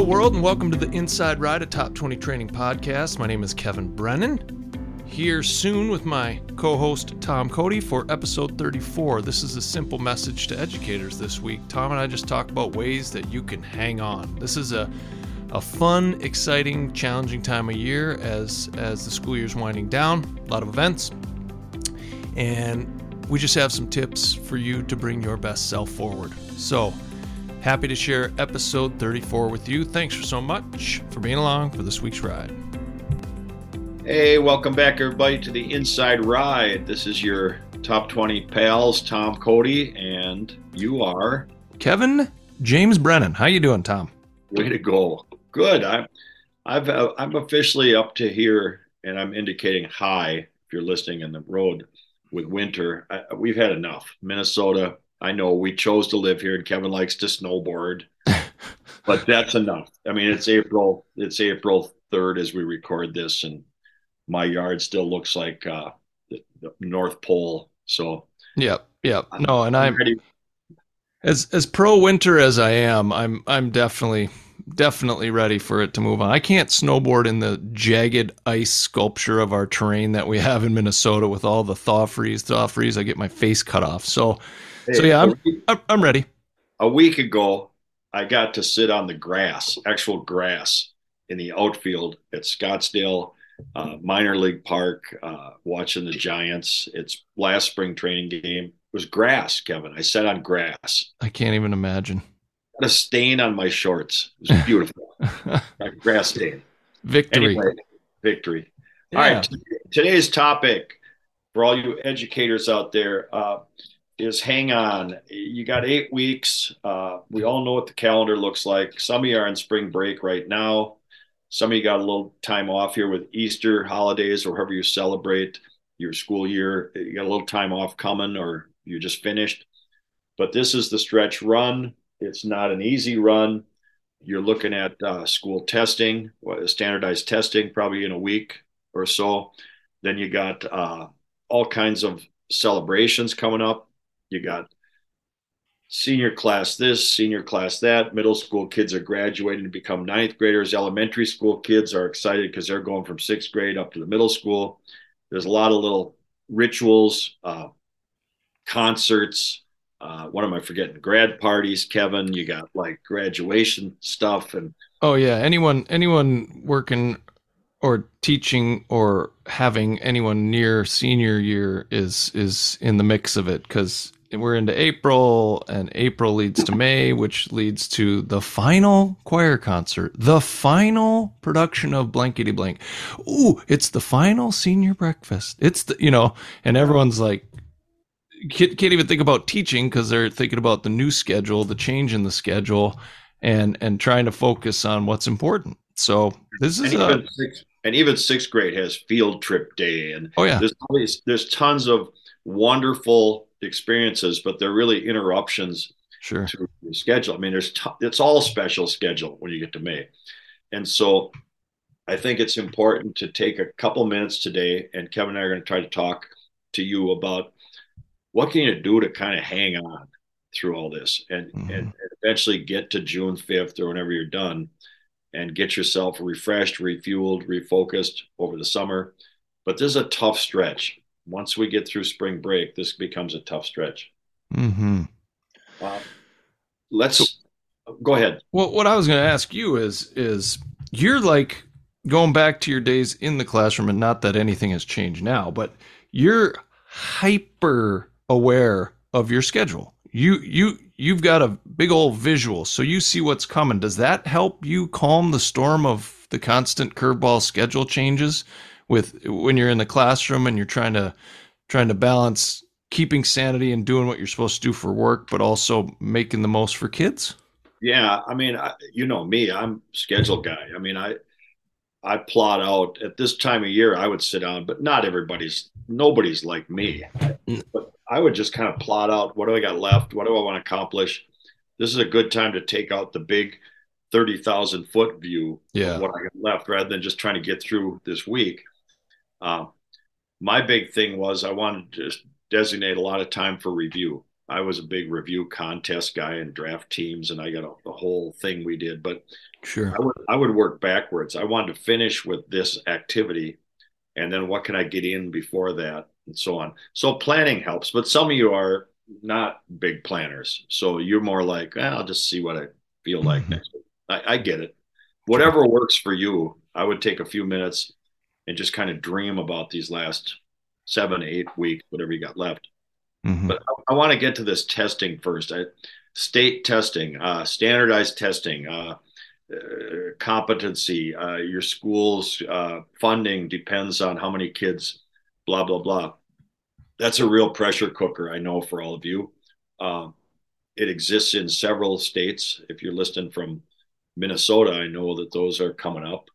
Hello, world, and welcome to the Inside Ride, a top 20 training podcast. My name is Kevin Brennan. Here soon with my co host Tom Cody for episode 34. This is a simple message to educators this week. Tom and I just talk about ways that you can hang on. This is a a fun, exciting, challenging time of year as as the school year's winding down. A lot of events, and we just have some tips for you to bring your best self forward. So, happy to share episode 34 with you. Thanks for so much for being along for this week's ride. Hey, welcome back, everybody, to the Inside Ride. This is your top 20 pals, Tom Cody, and you are Kevin James Brennan. How you doing, Tom? Way to go! Good. I'm, I've, uh, I'm officially up to here, and I'm indicating high if you're listening in the road with winter. I, we've had enough. Minnesota. I know we chose to live here, and Kevin likes to snowboard, but that's enough. I mean, it's April. It's April third as we record this, and my yard still looks like uh, the, the North Pole. So. Yep. Yep. No, and I'm, I'm ready. as as pro winter as I am. I'm I'm definitely definitely ready for it to move on. I can't snowboard in the jagged ice sculpture of our terrain that we have in Minnesota with all the thaw freeze, thaw freeze. I get my face cut off. So, hey, so yeah, I'm I'm ready. A week ago, I got to sit on the grass, actual grass, in the outfield at Scottsdale uh, minor league park, uh, watching the Giants. It's last spring training game. It was grass, Kevin. I sat on grass. I can't even imagine Got a stain on my shorts. It was beautiful. grass stain. Victory. Anyway, victory. Yeah. All right. Today's topic for all you educators out there uh, is hang on. You got eight weeks. Uh, we all know what the calendar looks like. Some of you are on spring break right now. Some of you got a little time off here with Easter holidays or however you celebrate your school year. You got a little time off coming or you just finished. But this is the stretch run. It's not an easy run. You're looking at uh, school testing, standardized testing, probably in a week or so. Then you got uh, all kinds of celebrations coming up. You got senior class this, senior class that. Middle school kids are graduating to become ninth graders. Elementary school kids are excited because they're going from sixth grade up to the middle school. There's a lot of little rituals, uh, concerts, uh, what am I forgetting? Grad parties, Kevin. You got like graduation stuff and. Oh yeah, anyone anyone working or teaching or having anyone near senior year is is in the mix of it because we're into April and April leads to May, which leads to the final choir concert, the final production of Blankety Blank. Ooh, it's the final senior breakfast. It's the you know, and everyone's like can't, can't even think about teaching because they're thinking about the new schedule, the change in the schedule, and and trying to focus on what's important. So this is a sixth, and even sixth grade has field trip day, and oh yeah, there's always, there's tons of wonderful experiences, but they're really interruptions sure. to the schedule. I mean, there's t- it's all special schedule when you get to May, and so I think it's important to take a couple minutes today, and Kevin and I are going to try to talk to you about what can you do to kind of hang on through all this and, mm-hmm. and, and eventually get to June 5th or whenever you're done and get yourself refreshed, refueled, refocused over the summer. But this is a tough stretch. Once we get through spring break, this becomes a tough stretch. Mm-hmm. Uh, let's so, go ahead. Well, what I was going to ask you is, is you're like going back to your days in the classroom, and not that anything has changed now, but you're hyper aware of your schedule. You you you've got a big old visual, so you see what's coming. Does that help you calm the storm of the constant curveball schedule changes with when you're in the classroom and you're trying to trying to balance keeping sanity and doing what you're supposed to do for work, but also making the most for kids? Yeah, I mean, I, you know me, I'm schedule guy. I mean, I I plot out at this time of year. I would sit down, but not everybody's. Nobody's like me. Mm. But I would just kind of plot out what do I got left? What do I want to accomplish? This is a good time to take out the big 30,000 foot view yeah. of what I got left rather than just trying to get through this week. Uh, my big thing was I wanted to designate a lot of time for review. I was a big review contest guy and draft teams, and I got a, a whole thing we did. But Sure. I would I would work backwards. I wanted to finish with this activity, and then what can I get in before that, and so on. So planning helps, but some of you are not big planners, so you're more like, eh, I'll just see what I feel like mm-hmm. next week. I, I get it. Whatever works for you. I would take a few minutes and just kind of dream about these last seven, eight weeks, whatever you got left. Mm-hmm. But I, I want to get to this testing first. I, state testing, uh, standardized testing, uh, uh, competency, uh, your school's uh, funding depends on how many kids, blah, blah, blah. That's a real pressure cooker, I know, for all of you. Um, it exists in several states. If you're listening from Minnesota, I know that those are coming up.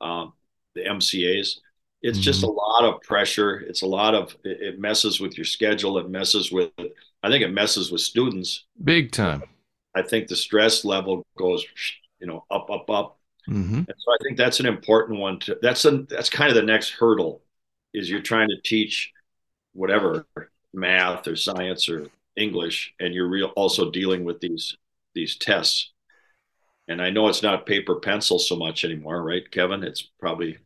Um, the MCAs. It's mm-hmm. just a lot of pressure. It's a lot of it messes with your schedule. It messes with I think it messes with students big time. I think the stress level goes you know up up up. Mm-hmm. And so I think that's an important one to that's a that's kind of the next hurdle is you're trying to teach whatever math or science or English and you're real also dealing with these these tests and I know it's not paper pencil so much anymore, right, Kevin? It's probably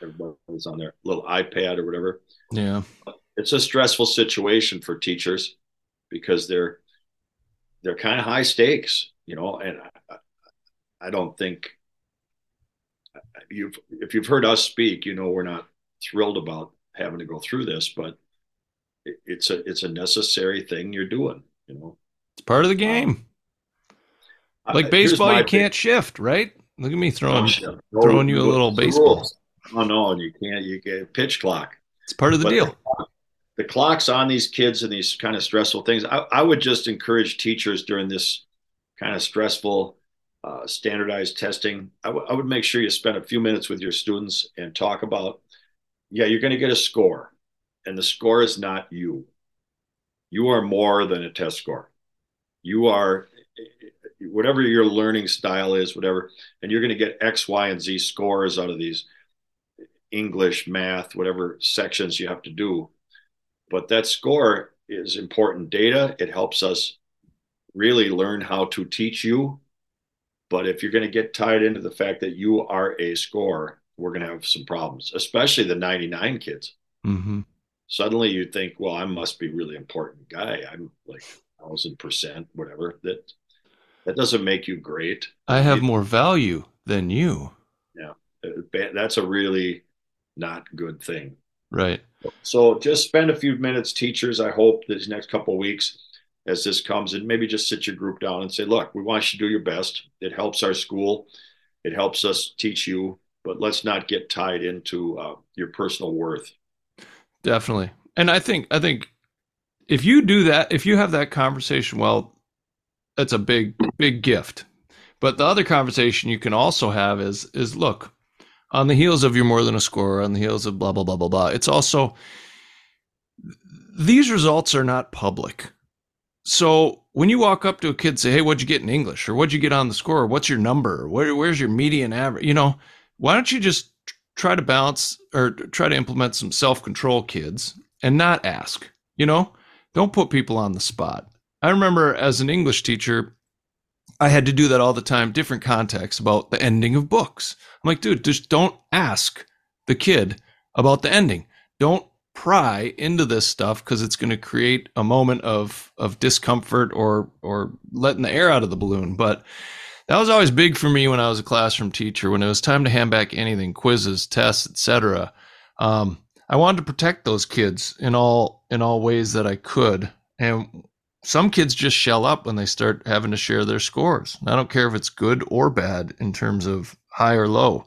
everybody's on their little iPad or whatever. Yeah, it's a stressful situation for teachers because they're they're kind of high stakes, you know. And I, I don't think you've if you've heard us speak, you know we're not thrilled about having to go through this, but it's a it's a necessary thing you're doing, you know. It's part of the game. Um, like baseball, you can't shift, right? Look at me throwing no, throwing you a little baseball. Oh no, and you can't. You get pitch clock. It's part of the but deal. The, the, clock's on these kids and these kind of stressful things. I, I would just encourage teachers during this kind of stressful, uh, standardized testing. I, w- I would make sure you spend a few minutes with your students and talk about. Yeah, you're going to get a score, and the score is not you. You are more than a test score. You are whatever your learning style is, whatever, and you're going to get X, Y, and Z scores out of these English, math, whatever sections you have to do. But that score is important data. It helps us really learn how to teach you. But if you're going to get tied into the fact that you are a score, we're going to have some problems, especially the 99 kids. Mm-hmm. Suddenly you think, well, I must be really important guy. I'm like thousand percent, whatever. That that doesn't make you great. I have it, more value than you. Yeah, that's a really not good thing. Right. So just spend a few minutes, teachers. I hope these next couple weeks, as this comes, and maybe just sit your group down and say, "Look, we want you to do your best. It helps our school. It helps us teach you, but let's not get tied into uh, your personal worth." Definitely, and I think I think if you do that, if you have that conversation, well, that's a big big gift. But the other conversation you can also have is is look, on the heels of you're more than a scorer, on the heels of blah blah blah blah blah. It's also these results are not public. So when you walk up to a kid and say, "Hey, what'd you get in English?" or "What'd you get on the score?" Or, "What's your number?" Where, "Where's your median average?" You know, why don't you just try to balance or try to implement some self control, kids, and not ask? You know, don't put people on the spot. I remember as an English teacher, I had to do that all the time, different contexts about the ending of books. I'm like, dude, just don't ask the kid about the ending. Don't pry into this stuff because it's going to create a moment of of discomfort or or letting the air out of the balloon. But that was always big for me when I was a classroom teacher. When it was time to hand back anything, quizzes, tests, etc. Um, I wanted to protect those kids in all in all ways that I could. And some kids just shell up when they start having to share their scores. I don't care if it's good or bad in terms of high or low.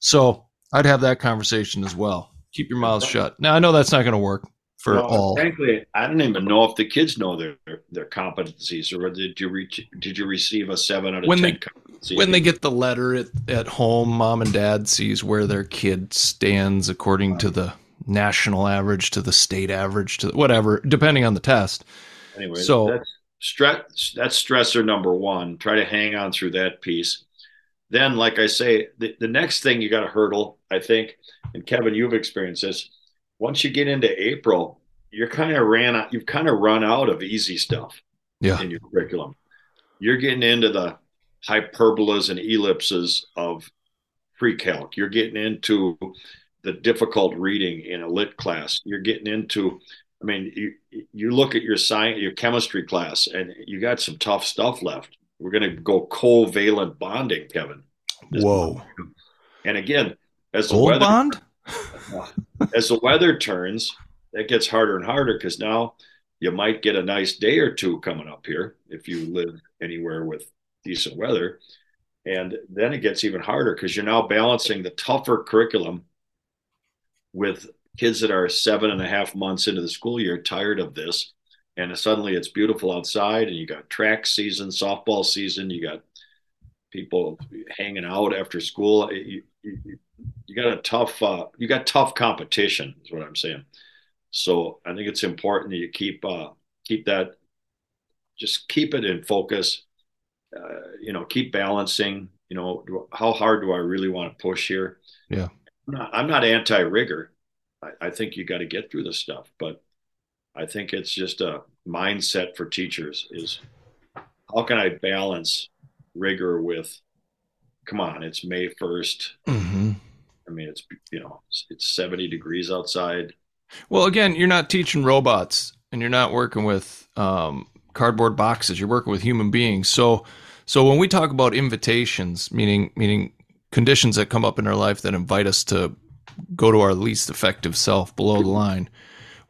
So I'd have that conversation as well. Keep your mouth shut. Now I know that's not going to work for well, all. Frankly, I don't even know if the kids know their their competencies, or did you reach? Did you receive a seven out of when ten? They, when they get the letter at, at home, mom and dad sees where their kid stands according to the national average, to the state average, to whatever, depending on the test anyway, so that's stress. That's stressor number one. Try to hang on through that piece. Then, like I say, the, the next thing you got to hurdle, I think, and Kevin, you've experienced this. Once you get into April, you're kind of ran out. You've kind of run out of easy stuff yeah. in your curriculum. You're getting into the hyperbolas and ellipses of pre-calc. You're getting into the difficult reading in a lit class. You're getting into, I mean, you you look at your science, your chemistry class, and you got some tough stuff left. We're going to go covalent bonding, Kevin. Whoa! And again, as the Gold weather bond, as the weather turns, that gets harder and harder because now you might get a nice day or two coming up here if you live anywhere with decent weather. And then it gets even harder because you're now balancing the tougher curriculum with kids that are seven and a half months into the school year, tired of this. And suddenly it's beautiful outside, and you got track season, softball season, you got people hanging out after school. You got a tough, uh, you got tough competition, is what I'm saying. So I think it's important that you keep uh, keep that, just keep it in focus. Uh, you know, keep balancing. You know, do, how hard do I really want to push here? Yeah, I'm not, I'm not anti rigor. I, I think you got to get through this stuff, but I think it's just a mindset for teachers is how can I balance rigor with come on it's may 1st mm-hmm. It's you know it's, it's 70 degrees outside well, again, you're not teaching robots and you're not working with um, cardboard boxes. You're working with human beings. So, so when we talk about invitations, meaning meaning conditions that come up in our life that invite us to go to our least effective self below the line,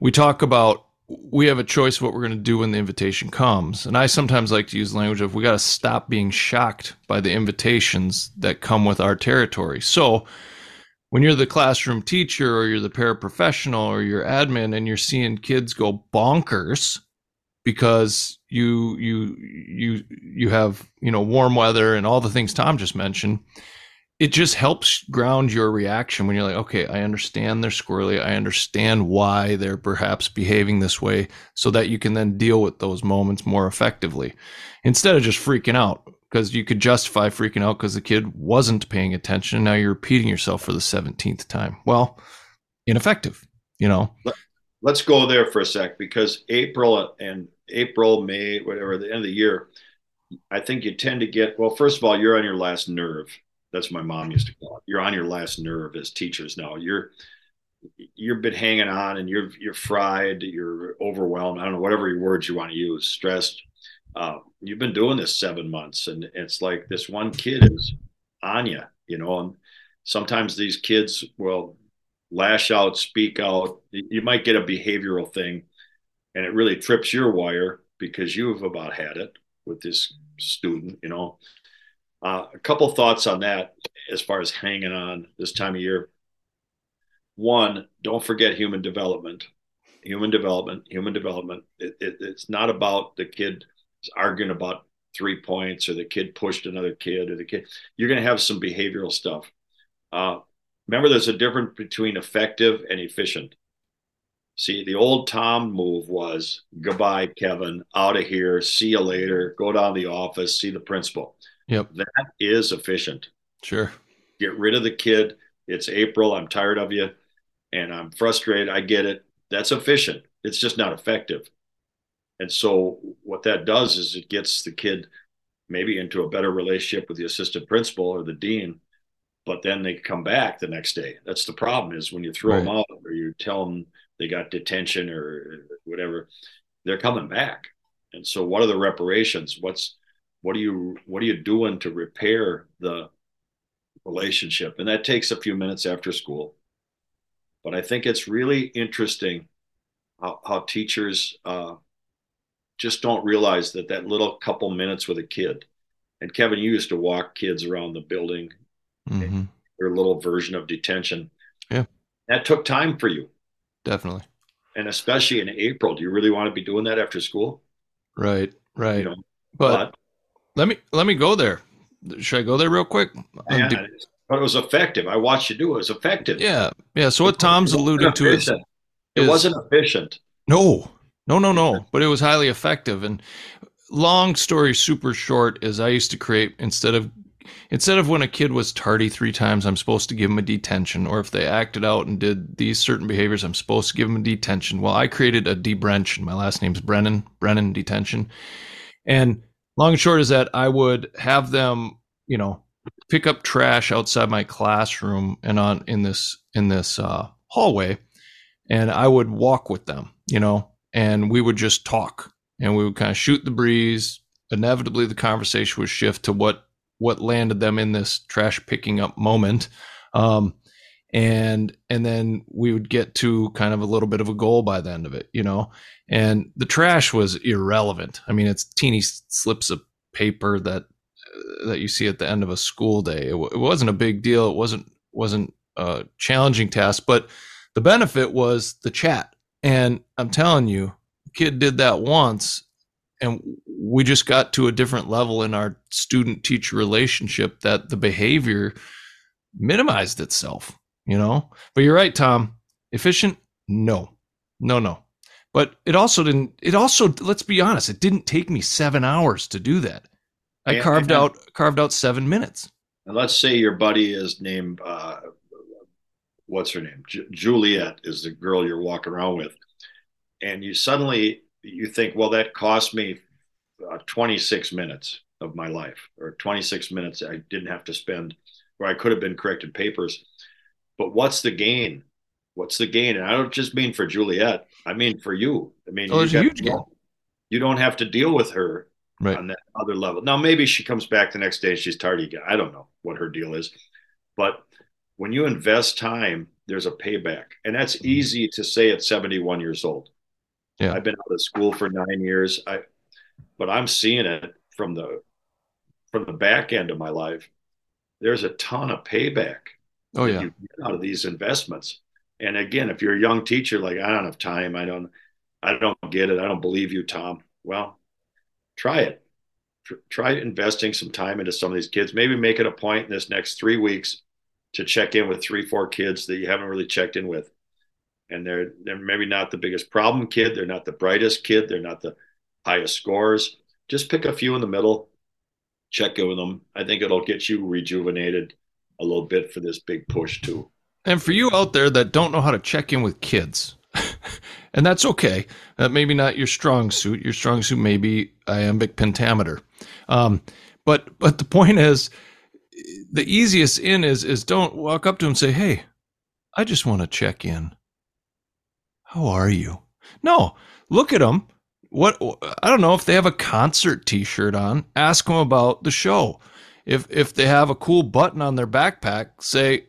we talk about we have a choice of what we're going to do when the invitation comes. And I sometimes like to use language of we got to stop being shocked by the invitations that come with our territory. So when you're the classroom teacher or you're the paraprofessional or you're admin and you're seeing kids go bonkers because you you you you have you know warm weather and all the things Tom just mentioned it just helps ground your reaction when you're like okay I understand they're squirrely. I understand why they're perhaps behaving this way so that you can then deal with those moments more effectively instead of just freaking out because you could justify freaking out because the kid wasn't paying attention. And now you're repeating yourself for the 17th time. Well, ineffective, you know. Let's go there for a sec because April and April, May, whatever, the end of the year, I think you tend to get, well, first of all, you're on your last nerve. That's my mom used to call it. You're on your last nerve as teachers now. You're, you've been hanging on and you're, you're fried, you're overwhelmed. I don't know, whatever words you want to use, stressed, uh, you've been doing this seven months and it's like this one kid is on you, you know, and sometimes these kids will lash out, speak out. You might get a behavioral thing and it really trips your wire because you've about had it with this student, you know. Uh, a couple thoughts on that as far as hanging on this time of year. One, don't forget human development. Human development, human development. It, it, it's not about the kid arguing about three points or the kid pushed another kid or the kid you're going to have some behavioral stuff. Uh, remember there's a difference between effective and efficient. See the old tom move was goodbye kevin out of here see you later go down to the office see the principal. Yep. That is efficient. Sure. Get rid of the kid. It's april i'm tired of you and i'm frustrated. I get it. That's efficient. It's just not effective and so what that does is it gets the kid maybe into a better relationship with the assistant principal or the dean, but then they come back the next day. That's the problem is when you throw right. them out or you tell them they got detention or whatever, they're coming back. And so what are the reparations? What's what are you what are you doing to repair the relationship? And that takes a few minutes after school. But I think it's really interesting how, how teachers uh, just don't realize that that little couple minutes with a kid. And kevin you used to walk kids around the building mm-hmm. their little version of detention. Yeah. That took time for you. Definitely. And especially in april do you really want to be doing that after school? Right right. You know, but, but, let me let me go there. Should i go there real quick? Yeah, um, but it was effective. I watched you do it, it was effective. Yeah yeah. So what tom's alluding to is it wasn't efficient. No no, no, no. But it was highly effective. And long story super short is I used to create instead of instead of when a kid was tardy three times, I'm supposed to give them a detention, or if they acted out and did these certain behaviors, I'm supposed to give them a detention. Well, I created a debrention. My last name's Brennan, Brennan detention. And long and short is that I would have them, you know, pick up trash outside my classroom and on in this in this uh, hallway, and I would walk with them, you know, and we would just talk and we would kind of shoot the breeze. Inevitably, the conversation would shift to what what landed them in this trash picking up moment. Um, and and then we would get to kind of a little bit of a goal by the end of it, you know. And the trash was irrelevant. I mean, it's teeny slips of paper that uh, that you see at the end of a school day. It, w- it wasn't a big deal. It wasn't wasn't a challenging task, but the benefit was the chat. And I'm telling you, kid did that once and we just got to a different level in our student teacher relationship that the behavior minimized itself you know? But you're right tom. Efficient? No. No no. But it also didn't it also let's be honest it didn't take me seven hours to do that. I carved out carved out seven minutes. And let's say your buddy is named uh, what's her name J- juliet is the girl you're walking around with and you suddenly you think well that cost me uh, 26 minutes of my life or 26 minutes i didn't have to spend where i could have been correcting papers but what's the gain? What's the gain? And I don't just mean for Juliet. I mean for you. I mean, oh, you, huge gain. you don't have to deal with her right. on that other level. Now, maybe she comes back the next day and she's tardy again. I don't know what her deal is. But when you invest time, there's a payback. And that's mm-hmm. easy to say at 71 years old. Yeah. I've been out of school for nine years. I but I'm seeing it from the from the back end of my life. There's a ton of payback Oh yeah. out of these investments. And again, if you're a young teacher, like I don't have time, I don't, I don't get it. I don't believe you, Tom. Well, try it. Try investing some time into some of these kids. Maybe make it a point in this next three weeks to check in with three, four kids that you haven't really checked in with. And they're they're maybe not the biggest problem kid. They're not the brightest kid. They're not the highest scores. Just pick a few in the middle, check in with them. I think it'll get you rejuvenated a little bit for this big push too. And for you out there that don't know how to check in with kids, and that's okay. That maybe not your strong suit. Your strong suit may be iambic pentameter. Um, but but the point is, the easiest in is is don't walk up to him and say, "Hey, I just want to check in. How are you?" No, look at them. What I don't know if they have a concert T-shirt on. Ask them about the show if if they have a cool button on their backpack, say,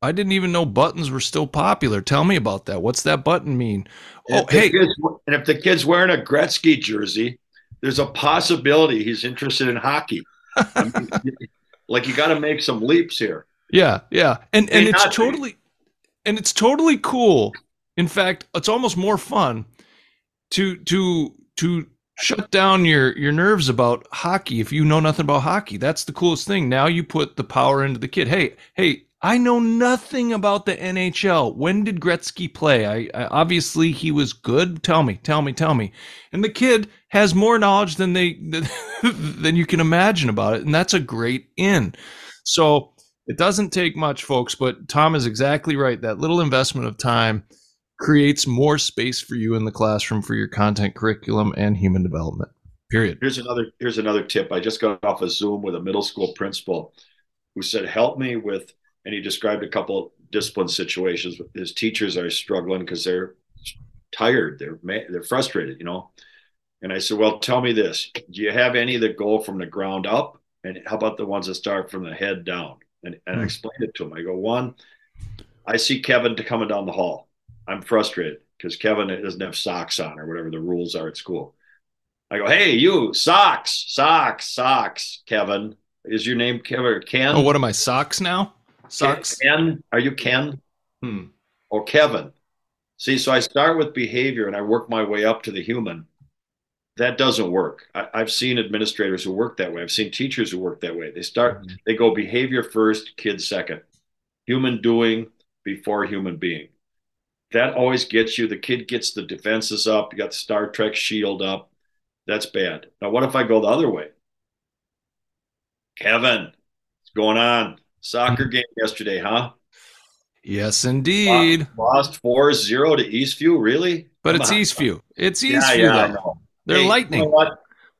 "I didn't even know buttons were still popular. Tell me about that. What's that button mean?" And oh, hey, and if the kid's wearing a Gretzky jersey, there's a possibility he's interested in hockey. I mean, like you got to make some leaps here. Yeah, yeah, and and it's totally, and it's totally cool. In fact, it's almost more fun to to to shut down your your nerves about hockey if you know nothing about hockey. That's the coolest thing. Now you put the power into the kid. Hey, hey, I know nothing about the NHL. When did Gretzky play? I, I, obviously he was good. Tell me, tell me, tell me. And the kid has more knowledge than they than you can imagine about it, and that's a great in. So it doesn't take much, folks. But Tom is exactly right. That little investment of time creates more space for you in the classroom for your content curriculum and human development. Period. Here's another here's another tip. I just got off a Zoom with a middle school principal who said, "Help me with," and he described a couple discipline situations. His teachers are struggling because they're tired, they're they're frustrated, you know. And I said, "Well, tell me this: Do you have any that go from the ground up, and how about the ones that start from the head down?" And, and mm. I hmm. explained it to him. I go, "One, I see Kevin coming down the hall. I'm frustrated because Kevin doesn't have socks on or whatever the rules are at school. I go, hey, you socks, socks, socks, Kevin. Is your name Kevin Ken? Oh, what am I, socks now? Socks? Ken? Are you Ken? Hmm. Or Kevin? See, so I start with behavior and I work my way up to the human. That doesn't work. I, have seen administrators who work that way. I've seen teachers who work that way. They start, mm-hmm. they go behavior first, kids second, human doing before human being that always gets you. The kid gets the defenses up. You got the Star Trek shield up. That's bad. Now, what if I go the other way? Kevin, what's going on? Soccer game yesterday, huh? Yes, indeed. Lost, 4 0 to Eastview, really? But it's. Eastview. It's Eastview, yeah, yeah. They're hey, lightning. You know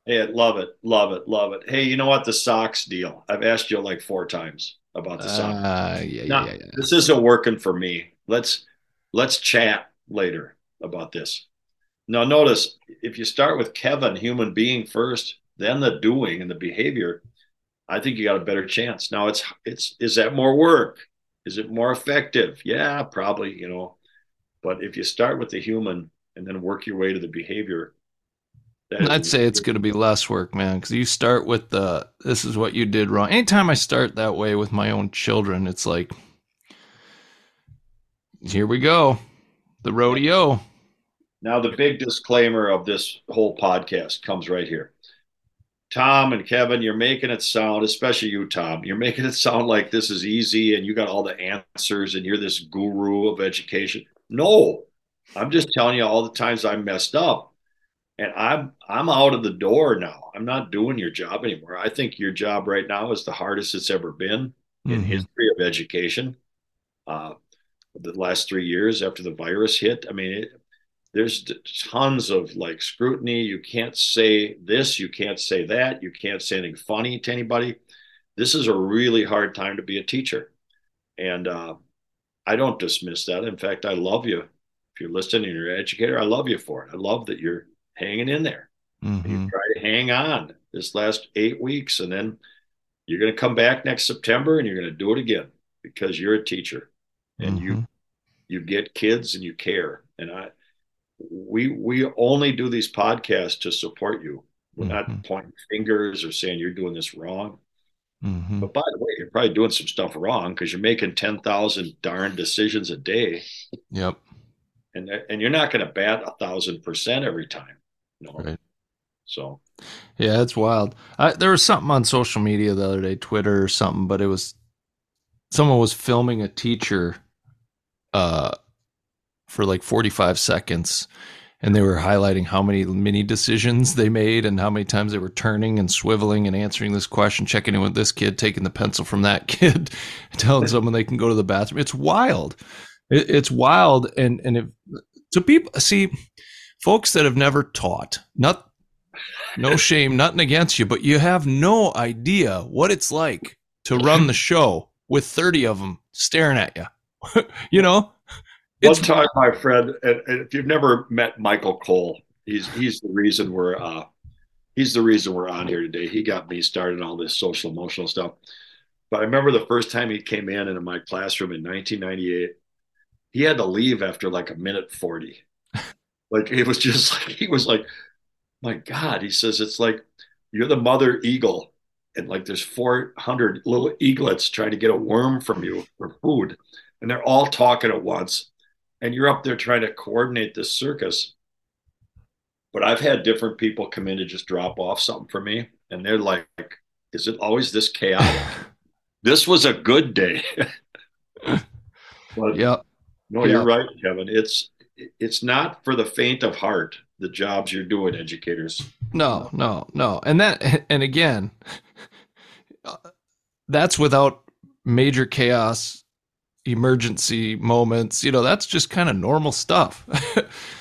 Yeah, love it, love it, love it. Hey, you know what? The socks deal. I've asked you like four times about the socks. Uh, yeah, Now, yeah, yeah. this isn't working for me. Let's let's chat later about this. Now, notice if you start with Kevin, human being first, then the doing and the behavior, I think you got a better chance. Now, it's it's is that more work? Is it more effective? Yeah, probably. You know, but if you start with the human and then work your way to the behavior, that I'd say it's going to be less work, man, because you start with the this is what you did wrong. Anytime I start that way with my own children, it's like, here we go, the rodeo. Now, the big disclaimer of this whole podcast comes right here. Tom and Kevin, you're making it sound, especially you, Tom, you're making it sound like this is easy and you got all the answers and you're this guru of education. No, I'm just telling you all the times I messed up. And I'm I'm out of the door now. I'm not doing your job anymore. I think your job right now is the hardest it's ever been in Mhm. history of education. Uh, the last three years after the virus hit, I mean, it, there's tons of like scrutiny. You can't say this, you can't say that, you can't say anything funny to anybody. This is a really hard time to be a teacher, and uh, I don't dismiss that. In fact, I love you. If you're listening and you're an educator, I love you for it. I love that you're hanging in there. Mhm. You try to hang on this last eight weeks, and then you're going to come back next September and you're going to do it again because you're a teacher and you Mhm. you get kids and you care. And I we we only do these podcasts to support you. We're Mhm. not pointing fingers or saying you're doing this wrong. Mhm. But by the way, you're probably doing some stuff wrong because you're making ten thousand darn decisions a day, Yep. and and you're not going to bat a thousand percent every time. No. Right. So Yeah, it's wild. I, there was something on social media the other day, Twitter or something, but it was someone was filming a teacher uh for like 45 seconds and they were highlighting how many mini decisions they made and how many times they were turning and swiveling and answering this question, checking in with this kid, taking the pencil from that kid, telling someone they can go to the bathroom. It's wild. It, it's wild. And, and if, so people see folks that have never taught, not, no shame, nothing against you, but you have no idea what it's like to run the show with 30 of them staring at you. you know, one It's- time, my friend, and, and if you've never met Michael Cole, he's he's the reason we're uh, he's the reason we're on here today. He got me started all this social emotional stuff. But I remember the first time he came in into my classroom in 1998. He had to leave after like a minute 40. Like it was just like he was like, my God. He says it's like you're the mother eagle, and like there's 400 little eaglets trying to get a worm from you for food, and they're all talking at once and you're up there trying to coordinate this circus. But I've had different people come in to just drop off something for me, and they're like, "Is it always this chaotic?" this was a good day. but yeah. no, you're right, Kevin. It's it's not for the faint of heart. The jobs you're doing, educators. No, no, no. And that, and again, uh, that's without major chaos, emergency moments. You know, that's just kind of normal stuff.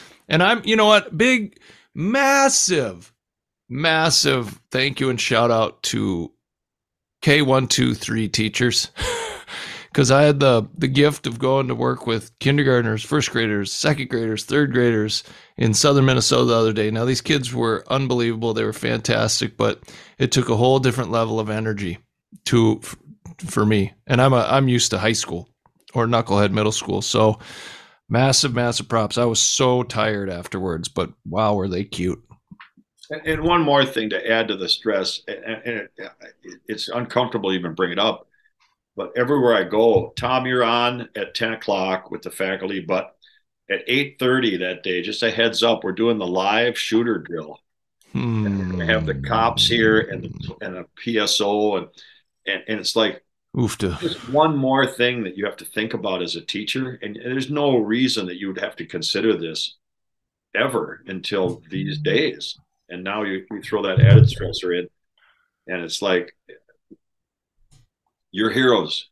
and I'm, you know what, big, massive, massive thank you and shout out to K123 teachers. Because I had the the gift of going to work with kindergartners, first graders, second graders, third graders in southern Minnesota the other day. Now these kids were unbelievable; they were fantastic, but it took a whole different level of energy to for me. And I'm a I'm used to high school or knucklehead middle school, so massive, massive props. I was so tired afterwards, but wow, were they cute! And, and one more thing to add to the stress, and, and it, it's uncomfortable to even bring it up. But everywhere I go, Tom, you're on at 10 o'clock with the faculty, but at 8.30 that day, just a heads up, we're doing the live shooter drill. Hmm. And we're going to have the cops here and, the, and a PSO. And, and, and it's like, Oofta. just one more thing that you have to think about as a teacher. And there's no reason that you would have to consider this ever until these mm-hmm. days. And now you, you throw that added stressor in. And it's like, you're heroes,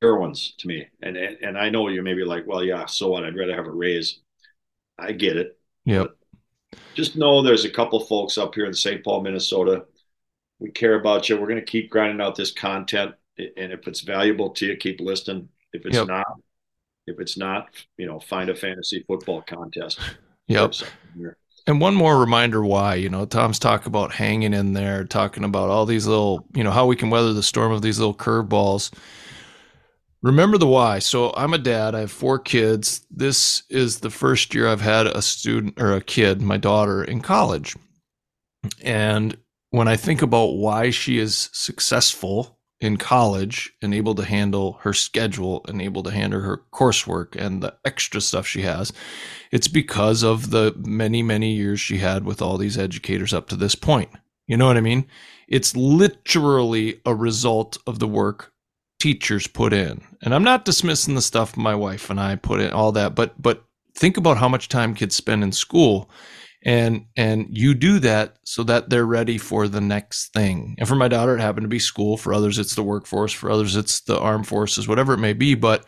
heroines to me. And, and and I know you may be like, well, yeah, so what? I'd rather have a raise. I get it. Yep. just know there's a couple folks up here in St. Paul, Minnesota. We care about you. We're going to keep grinding out this content, and if it's valuable to you, keep listening. If it's yep. not, if it's not, you know, find a fantasy football contest. Yep. And one more reminder why, you know, Tom's talking about hanging in there, talking about all these little, you know, how we can weather the storm of these little curveballs. Remember the why. So I'm a dad. I have four kids. This is the first year I've had a student or a kid, my daughter, in college. And when I think about why she is successful in college and able to handle her schedule and able to handle her coursework and the extra stuff she has, it's because of the many, many years she had with all these educators up to this point. You know what I mean? It's literally a result of the work teachers put in. And I'm not dismissing the stuff my wife and I put in all that, but but think about how much time kids spend in school and and you do that so that they're ready for the next thing. And for my daughter it happened to be school, for others it's the workforce, for others it's the armed forces, whatever it may be, but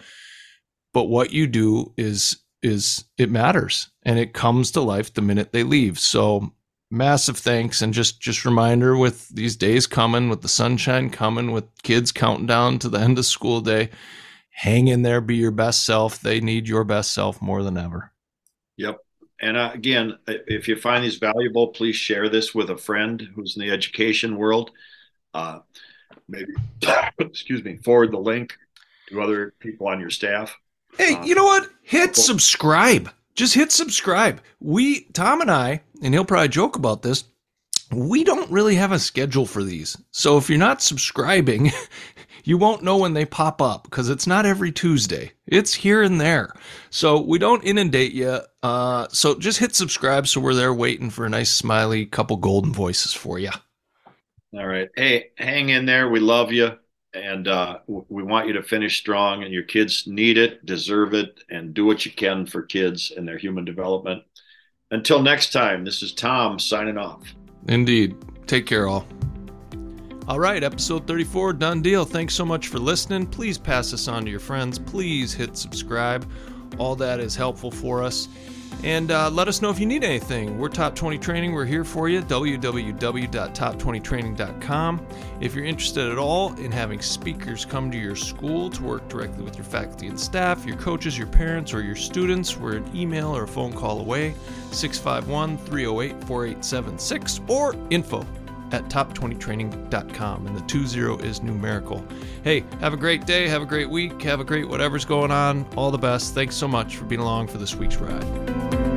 but what you do is is it matters. And it comes to life the minute they leave. So massive thanks. And just just reminder with these days coming with the sunshine coming with kids counting down to the end of school day hang in there. Be your best self. They need your best self more than ever. Yep and uh, again if you find these valuable please share this with a friend who's in the education world uh, maybe excuse me forward the link to other people on your staff hey uh, you know what hit subscribe just hit subscribe. We, Tom and I, and he'll probably joke about this, we don't really have a schedule for these. So if you're not subscribing, you won't know when they pop up because it's not every Tuesday. It's here and there. So we don't inundate you. Uh, so just hit subscribe so we're there waiting for a nice smiley couple golden voices for you. All right. Hey, hang in there. We love you and uh, we want you to finish strong and your kids need it deserve it and do what you can for kids and their human development until next time this is tom signing off indeed take care all all right episode 34 done deal thanks so much for listening please pass this on to your friends please hit subscribe all that is helpful for us and uh, let us know if you need anything. We're Top 20 Training. We're here for you. www.top20training.com. If you're interested at all in having speakers come to your school to work directly with your faculty and staff, your coaches, your parents, or your students, we're an email or a phone call away 651 308 4876 or info at top20training.com. And the 20 is numerical. Hey, have a great day. Have a great week. Have a great whatever's going on. All the best. Thanks so much for being along for this week's ride.